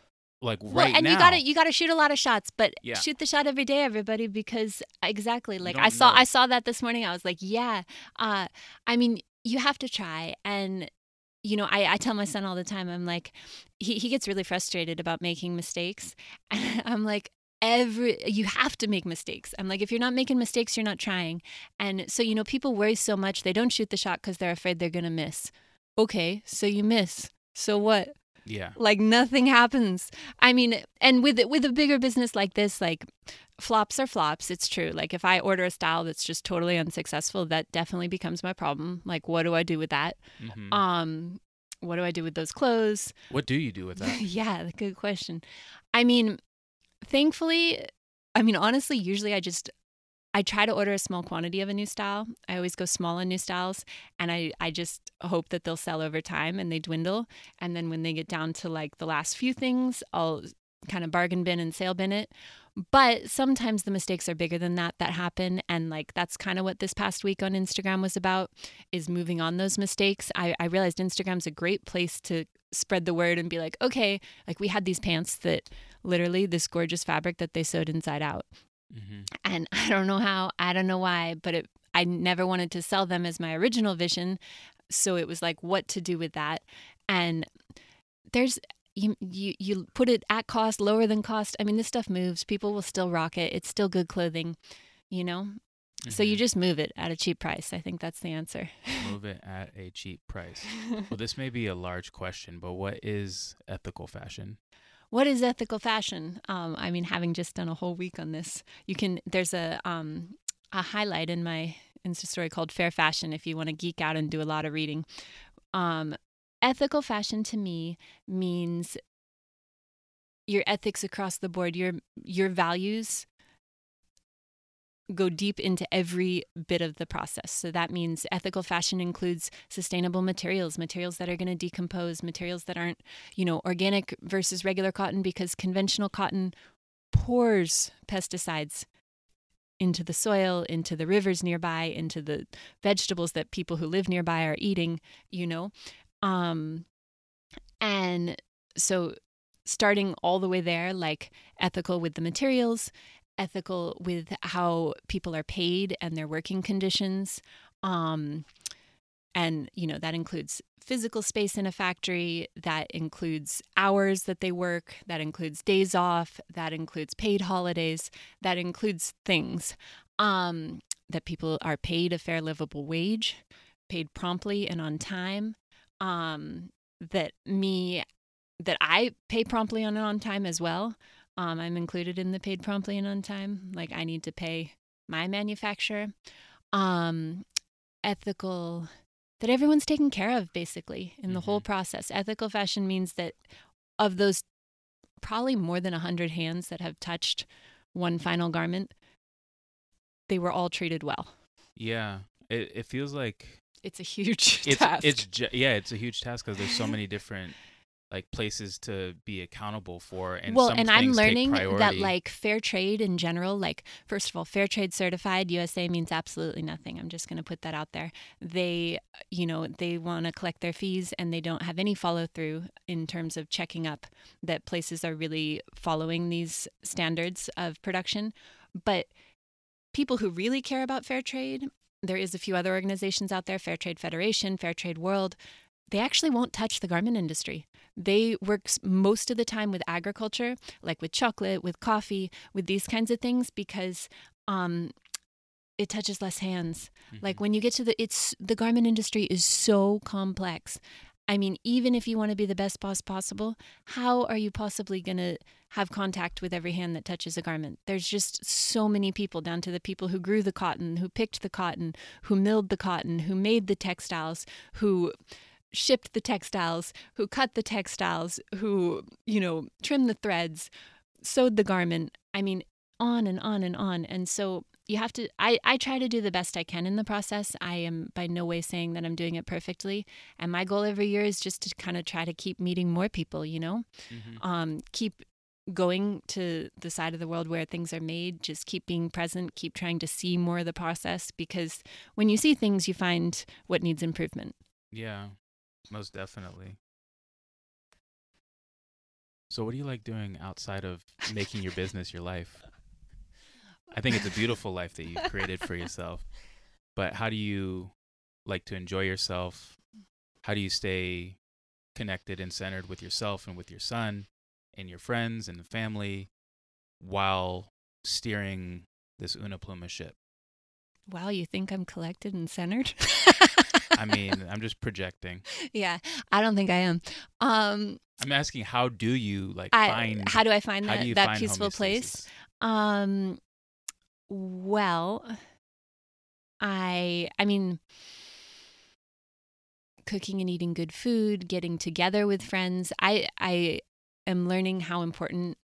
like well, right and now. you gotta you gotta shoot a lot of shots, but Yeah. shoot the shot every day, everybody, because exactly like I saw know. I saw that this morning. I was like, yeah. Uh, I mean, you have to try, and you know, I, I tell my son all the time. I'm like, he he gets really frustrated about making mistakes, <laughs> and I'm like. Every you have to make mistakes. I'm like, if you're not making mistakes, you're not trying. And so, you know, people worry so much they don't shoot the shot because they're afraid they're gonna miss. Okay, so you miss. So what? yeah. like nothing happens i mean and with with a bigger business like this like flops are flops it's true like if i order a style that's just totally unsuccessful that definitely becomes my problem like what do i do with that Mhm. um what do i do with those clothes what do you do with that? <laughs> yeah good question i mean thankfully i mean honestly usually i just I try to order a small quantity of a new style. I always go small on new styles, and I, I just hope that they'll sell over time and they dwindle. And then when they get down to like the last few things, I'll kind of bargain bin and sale bin it. But sometimes the mistakes are bigger than that that happen. And like that's kind of what this past week on Instagram was about is moving on those mistakes. I, I realized Instagram's a great place to spread the word and be like, okay, like we had these pants that literally this gorgeous fabric that they sewed inside out hmm and <laughs> I don't know how, I don't know why, but it, I never wanted to sell them as my original vision. So it was like what to do with that. And there's you you you put it at cost, lower than cost. I mean, this stuff moves. People will still rock it. It's still good clothing, you know. So you Mhm. just move it at a cheap price. I think that's the answer. move it at a cheap price. <laughs> well, this may be a large question, but what is ethical fashion? what is ethical fashion? Um, I mean, having just done a whole week on this, you can. There's a um, a highlight in my Insta story called Fair Fashion. If you want to geek out and do a lot of reading, um, ethical fashion to me means your ethics across the board, your your values go deep into every bit of the process. So that means ethical fashion includes sustainable materials, materials that are going to decompose, materials that aren't, you know, organic versus regular cotton because conventional cotton pours pesticides into the soil, into the rivers nearby, into the vegetables that people who live nearby are eating, you know. Um and so starting all the way there like ethical with the materials ethical with how people are paid and their working conditions. Um, and, you know, that includes physical space in a factory, that includes hours that they work, that includes days off, that includes paid holidays, that includes things um, that people are paid a fair, livable wage, paid promptly and on time. Um, that me, that I pay promptly on and on time as well. Um, I'm included in the paid promptly and on time. Like I need to pay my manufacturer. Um, ethical, that everyone's taken care of basically in the mm-hmm. whole process. Ethical fashion means that of those probably more than a 100 hands that have touched one final garment, they were all treated well. Yeah. It, it feels like it's a huge <laughs> it's, task. It's yeah, it's a huge task because there's so many different like places to be accountable for and well and i'm learning that like fair trade in general like first of all fair trade certified usa means absolutely nothing. I'm just going to put that out there. They you know they want to collect their fees and they don't have any follow through in terms of checking up that places are really following these standards of production. But people who really care about fair trade there is a few other organizations out there fair trade federation fair trade world they actually won't touch the garment industry. They work most of the time with agriculture, like with chocolate, with coffee, with these kinds of things, because um, it touches less hands. Mm-hmm. Like when you get to the, it's the garment industry is so complex. I mean, even if you want to be the best boss possible, how are you possibly going to have contact with every hand that touches a garment? There's just so many people, down to the people who grew the cotton, who picked the cotton, who milled the cotton, who made the textiles, who shipped the textiles, who cut the textiles, who, you know, trimmed the threads, sewed the garment. I mean, on and on and on. And so you have to I, I try to do the best I can in the process. I am by no way saying that I'm doing it perfectly. And my goal every year is just to kind of try to keep meeting more people, you know? Mm-hmm. Um, keep going to the side of the world where things are made, just keep being present, keep trying to see more of the process because when you see things you find what needs improvement. Yeah. Most definitely. So, what do you like doing outside of making your business your life? I think it's a beautiful life that you've created for yourself. But how do you like to enjoy yourself? How do you stay connected and centered with yourself and with your son and your friends and the family while steering this Una Pluma ship? Wow, you think I'm collected and centered? I mean, I'm just projecting. <laughs> Yeah, I don't think I am. Um, I'm asking, how do you like I, find? How do I find that, that peaceful place? Um, well, I, I mean, cooking and eating good food, getting together with friends. I, I am learning how important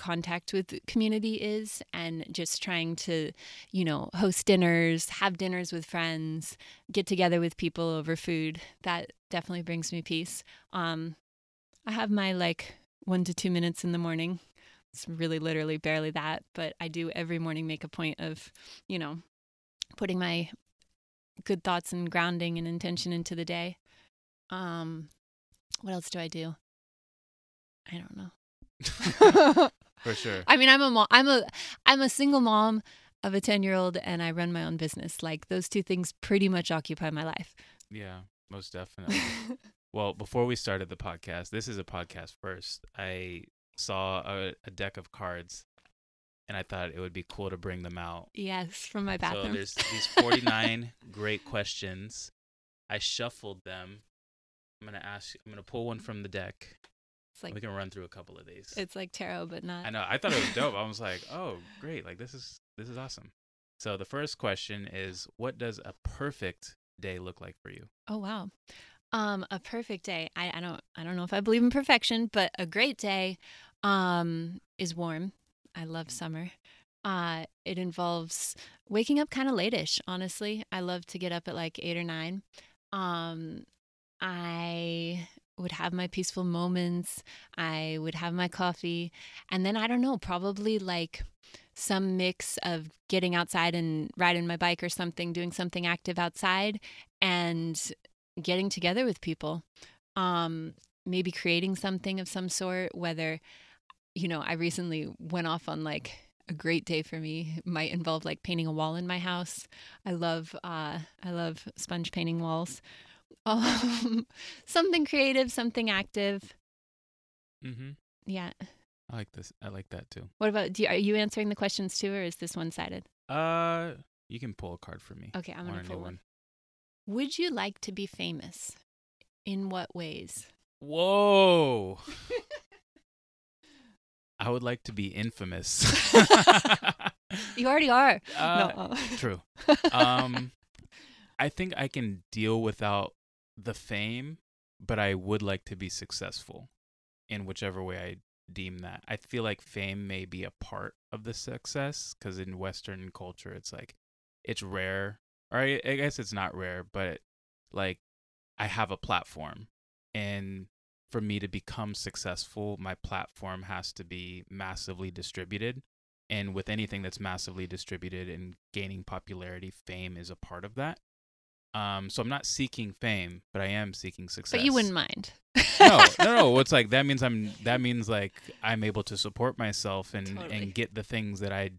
contact with community is and just trying to, you know, host dinners, have dinners with friends, get together with people over food. That definitely brings me peace. Um, I have my like one to two minutes in the morning. It's really literally barely that, but I do every morning make a point of, you know, putting my good thoughts and grounding and intention into the day. Um, what else do I do? I don't know. <laughs> For sure. <laughs> I mean, I'm a mom. I'm a I'm a single mom of a 10 year old, and I run my own business. Like those two things pretty much occupy my life. Yeah, most definitely. <laughs> well, before we started the podcast, this is a podcast first. I saw a, a deck of cards and I thought it would be cool to bring them out. Yes, from my bathroom. So there's these <laughs> 49 great questions. I shuffled them. I'm gonna ask. I'm gonna pull one from the deck It's like we can run through a couple of these. it's like tarot, but not. I know. I thought it was <laughs> dope. I was like, oh, great! Like this is this is awesome. So the first question is, what does a perfect day look like for you? Oh wow. Um, a perfect day. I, I don't I don't know if I believe in perfection, but a great day um is warm. I love summer. Uh it involves waking up kind of late-ish, honestly. I love to get up at like eight or nine. Um I would have my peaceful moments. I would have my coffee. And then I don't know, probably like some mix of getting outside and riding my bike or something, doing something active outside and getting together with people. Um, maybe creating something of some sort, whether, you know, I recently went off on like a great day for me It might involve like painting a wall in my house. I love uh I love sponge painting walls. <laughs> Um, something creative, something active. Mm-hmm. Yeah. I like this. I like that too. What about do you, are you answering the questions too or is this one-sided? Uh, you can pull a card for me. Okay, I'm gonna pull one. Would you like to be famous? In what ways? Whoa! <laughs> I would like to be infamous. You already are. <laughs> Uh, no. True. <laughs> Um, I think I can deal without the fame, but I would like to be successful in whichever way I deem that. I feel like fame may be a part of the success because in Western culture, it's like it's rare, or I, I guess it's not rare, but like I have a platform, and for me to become successful, my platform has to be massively distributed. And with anything that's massively distributed and gaining popularity, fame is a part of that. Um, so I'm not seeking fame, but I am seeking success. but you wouldn't mind. no, no, no. <laughs> It's like that means I'm that means like I'm able to support myself and Totally. and get the things that I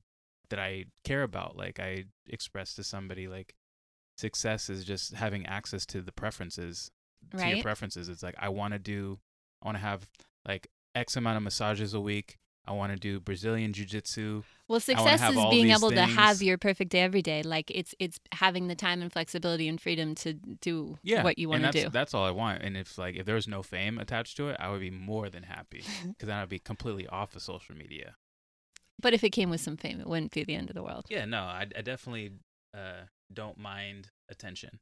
that I care about. Like I expressed to somebody like success is just having access to the preferences to your preferences. It's like I want to do I want to have like X amount of massages a week. I want to do Brazilian jiu-jitsu. Well, success is being able to have your perfect day every day. Like it's it's having the time and flexibility and freedom to do Yeah, what you want and to that's, do. That's all I want. And if like if there was no fame attached to it, I would be more than happy <laughs> because then I'd be completely off of social media. But if it came with some fame, it wouldn't be the end of the world. Yeah, no, I, I definitely uh, don't mind attention.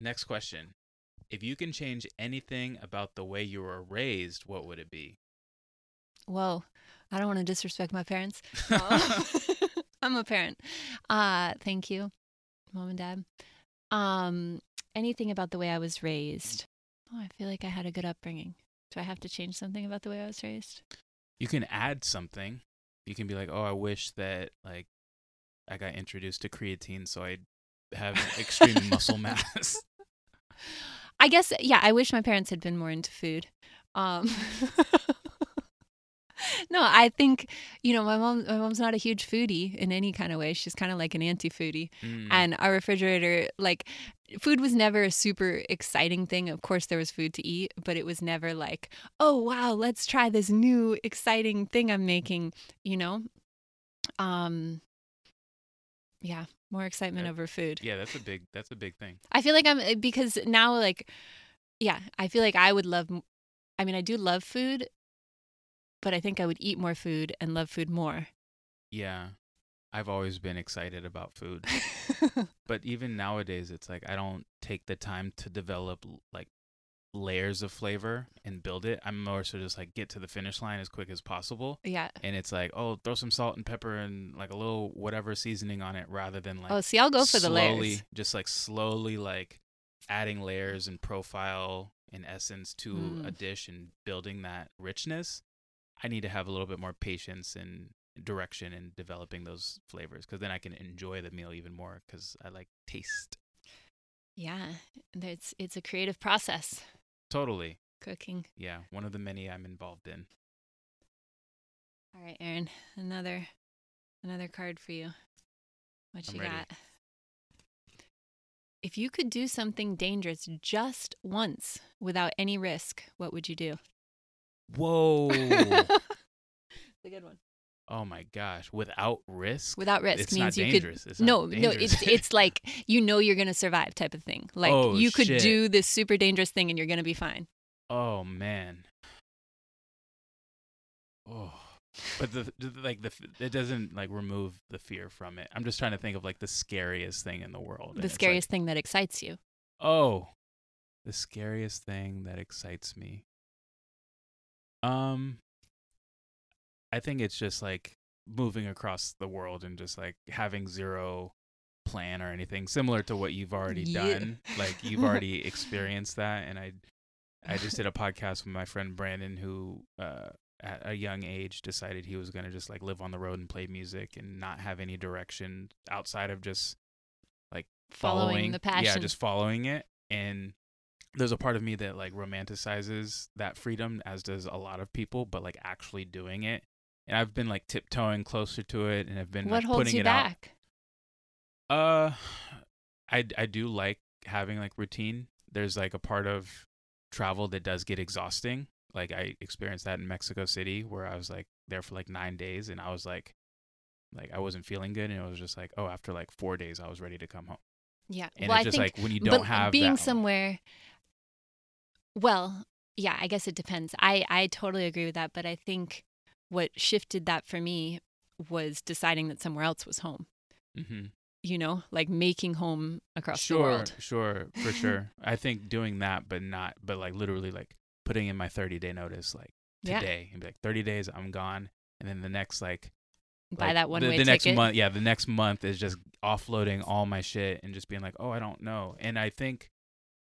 Next question. If you can change anything about the way you were raised, what would it be? Whoa, I don't want to disrespect my parents. <laughs> Uh, <laughs> I'm a parent. Uh, thank you, mom and dad. Um, anything about the way I was raised? Oh, I feel like I had a good upbringing. Do I have to change something about the way I was raised? you can add something. You can be like, "Oh, I wish that like I got introduced to creatine so I'd have <laughs> extreme muscle mass." I guess yeah, I wish my parents had been more into food. Um <laughs> No, I think you know my mom. My mom's not a huge foodie in any kind of way. She's kind of like an anti-foodie, Mm, and our refrigerator, like, food was never a super exciting thing. Of course, there was food to eat, but it was never like, oh wow, let's try this new exciting thing I'm making. You know, um, yeah, more excitement That- over food. yeah, that's a big that's a big thing. I feel like I'm uh, because now like yeah, I feel like I would love I mean, I do love food, but I think I would eat more food and love food more. Yeah. I've always been excited about food. <laughs> But even nowadays it's like I don't take the time to develop like layers of flavor and build it. I'm more so just like get to the finish line as quick as possible. yeah. And it's like, oh, throw some salt and pepper and like a little whatever seasoning on it rather than like Oh, see, I'll go for the slowly, layers. just like slowly like adding layers and profile and essence to a Mm. dish and building that richness. I need to have a little bit more patience and direction in developing those flavors because then I can enjoy the meal even more because I like taste. Yeah. It's it's a creative process Totally. cooking. Yeah. One of the many I'm involved in. All right, Aaron, another another card for you. What I'm you ready. got? If you could do something dangerous just once without any risk, what would you do? Whoa. <laughs> it's a good one. Oh my gosh. Without risk? Without risk it's means not you dangerous. could It's no, no. It's it's like you know you're gonna survive type of thing. Like Oh, you could shit. do this super dangerous thing and you're gonna be fine. Oh man. Oh. But the, like the it doesn't like remove the fear from it. I'm just trying to think of like the scariest thing in the world. The it's like, scariest thing that excites you. Oh, the scariest thing that excites me. Um, I think it's just like moving across the world and just like having zero plan or anything similar to what you've already Yeah. done. Like you've <laughs> already experienced that, and I, I just did a podcast with my friend Brandon, who uh, at a young age decided he was gonna just like live on the road and play music and not have any direction outside of just like Following the passion. Yeah, just following it. And there's a part of me that like romanticizes that freedom, as does a lot of people, but like actually doing it. And I've been like tiptoeing closer to it, and I've been what like, holds putting you it out. back? Uh, I I do like having like routine. There's like a part of travel that does get exhausting. Like I experienced that in Mexico City, where I was like there for like nine days, and I was like, like I wasn't feeling good, and it was just like, oh, after like four days, I was ready to come home. Yeah. And well, it's I think like when you but don't have being somewhere well yeah i guess it depends i i totally agree with that but i think what shifted that for me was deciding that somewhere else was home. Hmm you know like making home across sure, the world. sure, sure, for sure. <laughs> I think doing that, but not, but like literally like putting in my 30 day notice, like Yeah. today, and be like 30 days, I'm gone, and then the next like buy like, that one the, way the next ticket. month yeah the next month is just offloading all my shit and just being like oh i don't know. And i think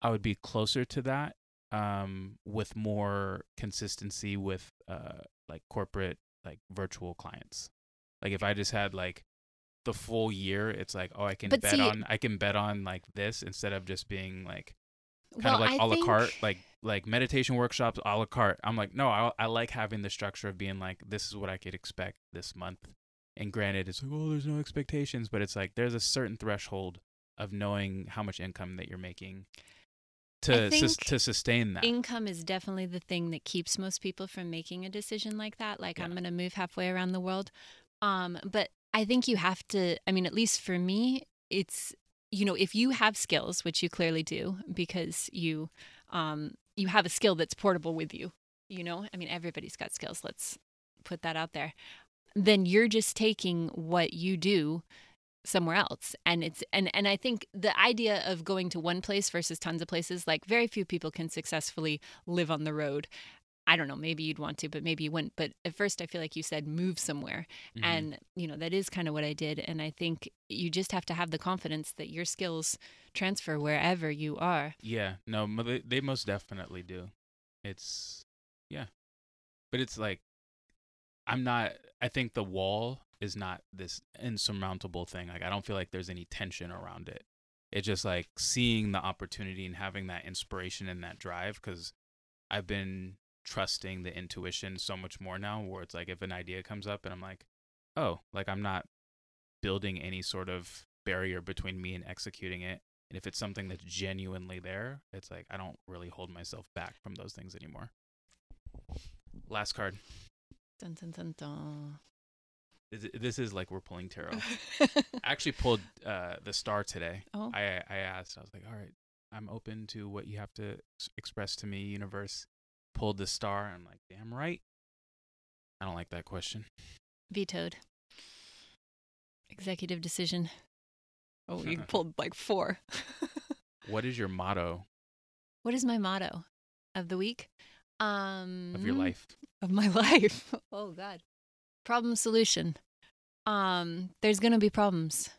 i would be closer to that um with more consistency with uh like corporate like virtual clients like if i just had like the full year it's like oh i can But bet see- on i can bet on like this instead of just being like kind of like a la carte, like like meditation workshops a la carte. I'm like, no, I, I like having the structure of being like, this is what I could expect this month. And granted, it's like, oh, there's no expectations, but it's like there's a certain threshold of knowing how much income that you're making to sus- to sustain that. income is definitely the thing that keeps most people from making a decision like that like i'm going to move halfway around the world. Um but i think you have to i mean at least for me it's you know if you have skills which you clearly do because you um you have a skill that's portable with you you know? I mean everybody's got skills let's put that out there. Then you're just taking what you do somewhere else. And it's and and i think the idea of going to one place versus tons of places like very few people can successfully live on the road. I don't know maybe you'd want to but maybe you wouldn't. But at first i feel like you said move somewhere. Mhm. and you know that is kind of what i did. And i think you just have to have the confidence that your skills transfer wherever you are. Yeah, no, they, they most definitely do. It's yeah, but it's like I'm not. I think the wall is not this insurmountable thing. Like I don't feel like there's any tension around it. It's just like seeing the opportunity and having that inspiration and that drive. Because I've been trusting the intuition so much more now, where it's like if an idea comes up and I'm like, oh, like I'm not building any sort of barrier between me and executing it. And if it's something that's genuinely there, it's like I don't really hold myself back from those things anymore. Last card. dun, dun, dun. This- is like we're pulling tarot. <laughs> I actually pulled uh, the star today. oh I I asked. I was like, all right, I'm open to what you have to express to me, universe. Pulled the star. I'm like, damn right. I don't like that question. vetoed executive decision oh you pulled like four What is your motto what is my motto of the week um of your life? of my <laughs> life oh god problem solution um there's gonna be problems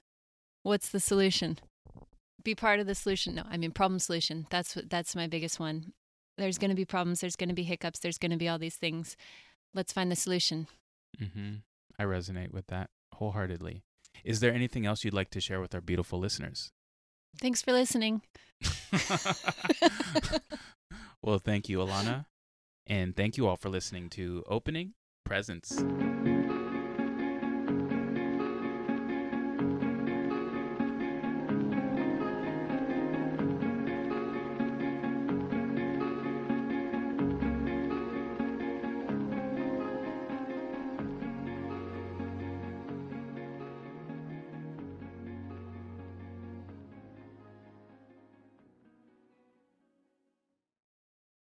what's the solution be part of the solution no i mean problem solution that's what that's my biggest one there's gonna be problems there's gonna be hiccups there's gonna be all these things let's find the solution Mm-hmm. I resonate with that wholeheartedly. Is there anything else you'd like to share with our beautiful listeners? thanks for listening <laughs> <laughs> well, thank you, Alana. And thank you all for listening to Opening Presents.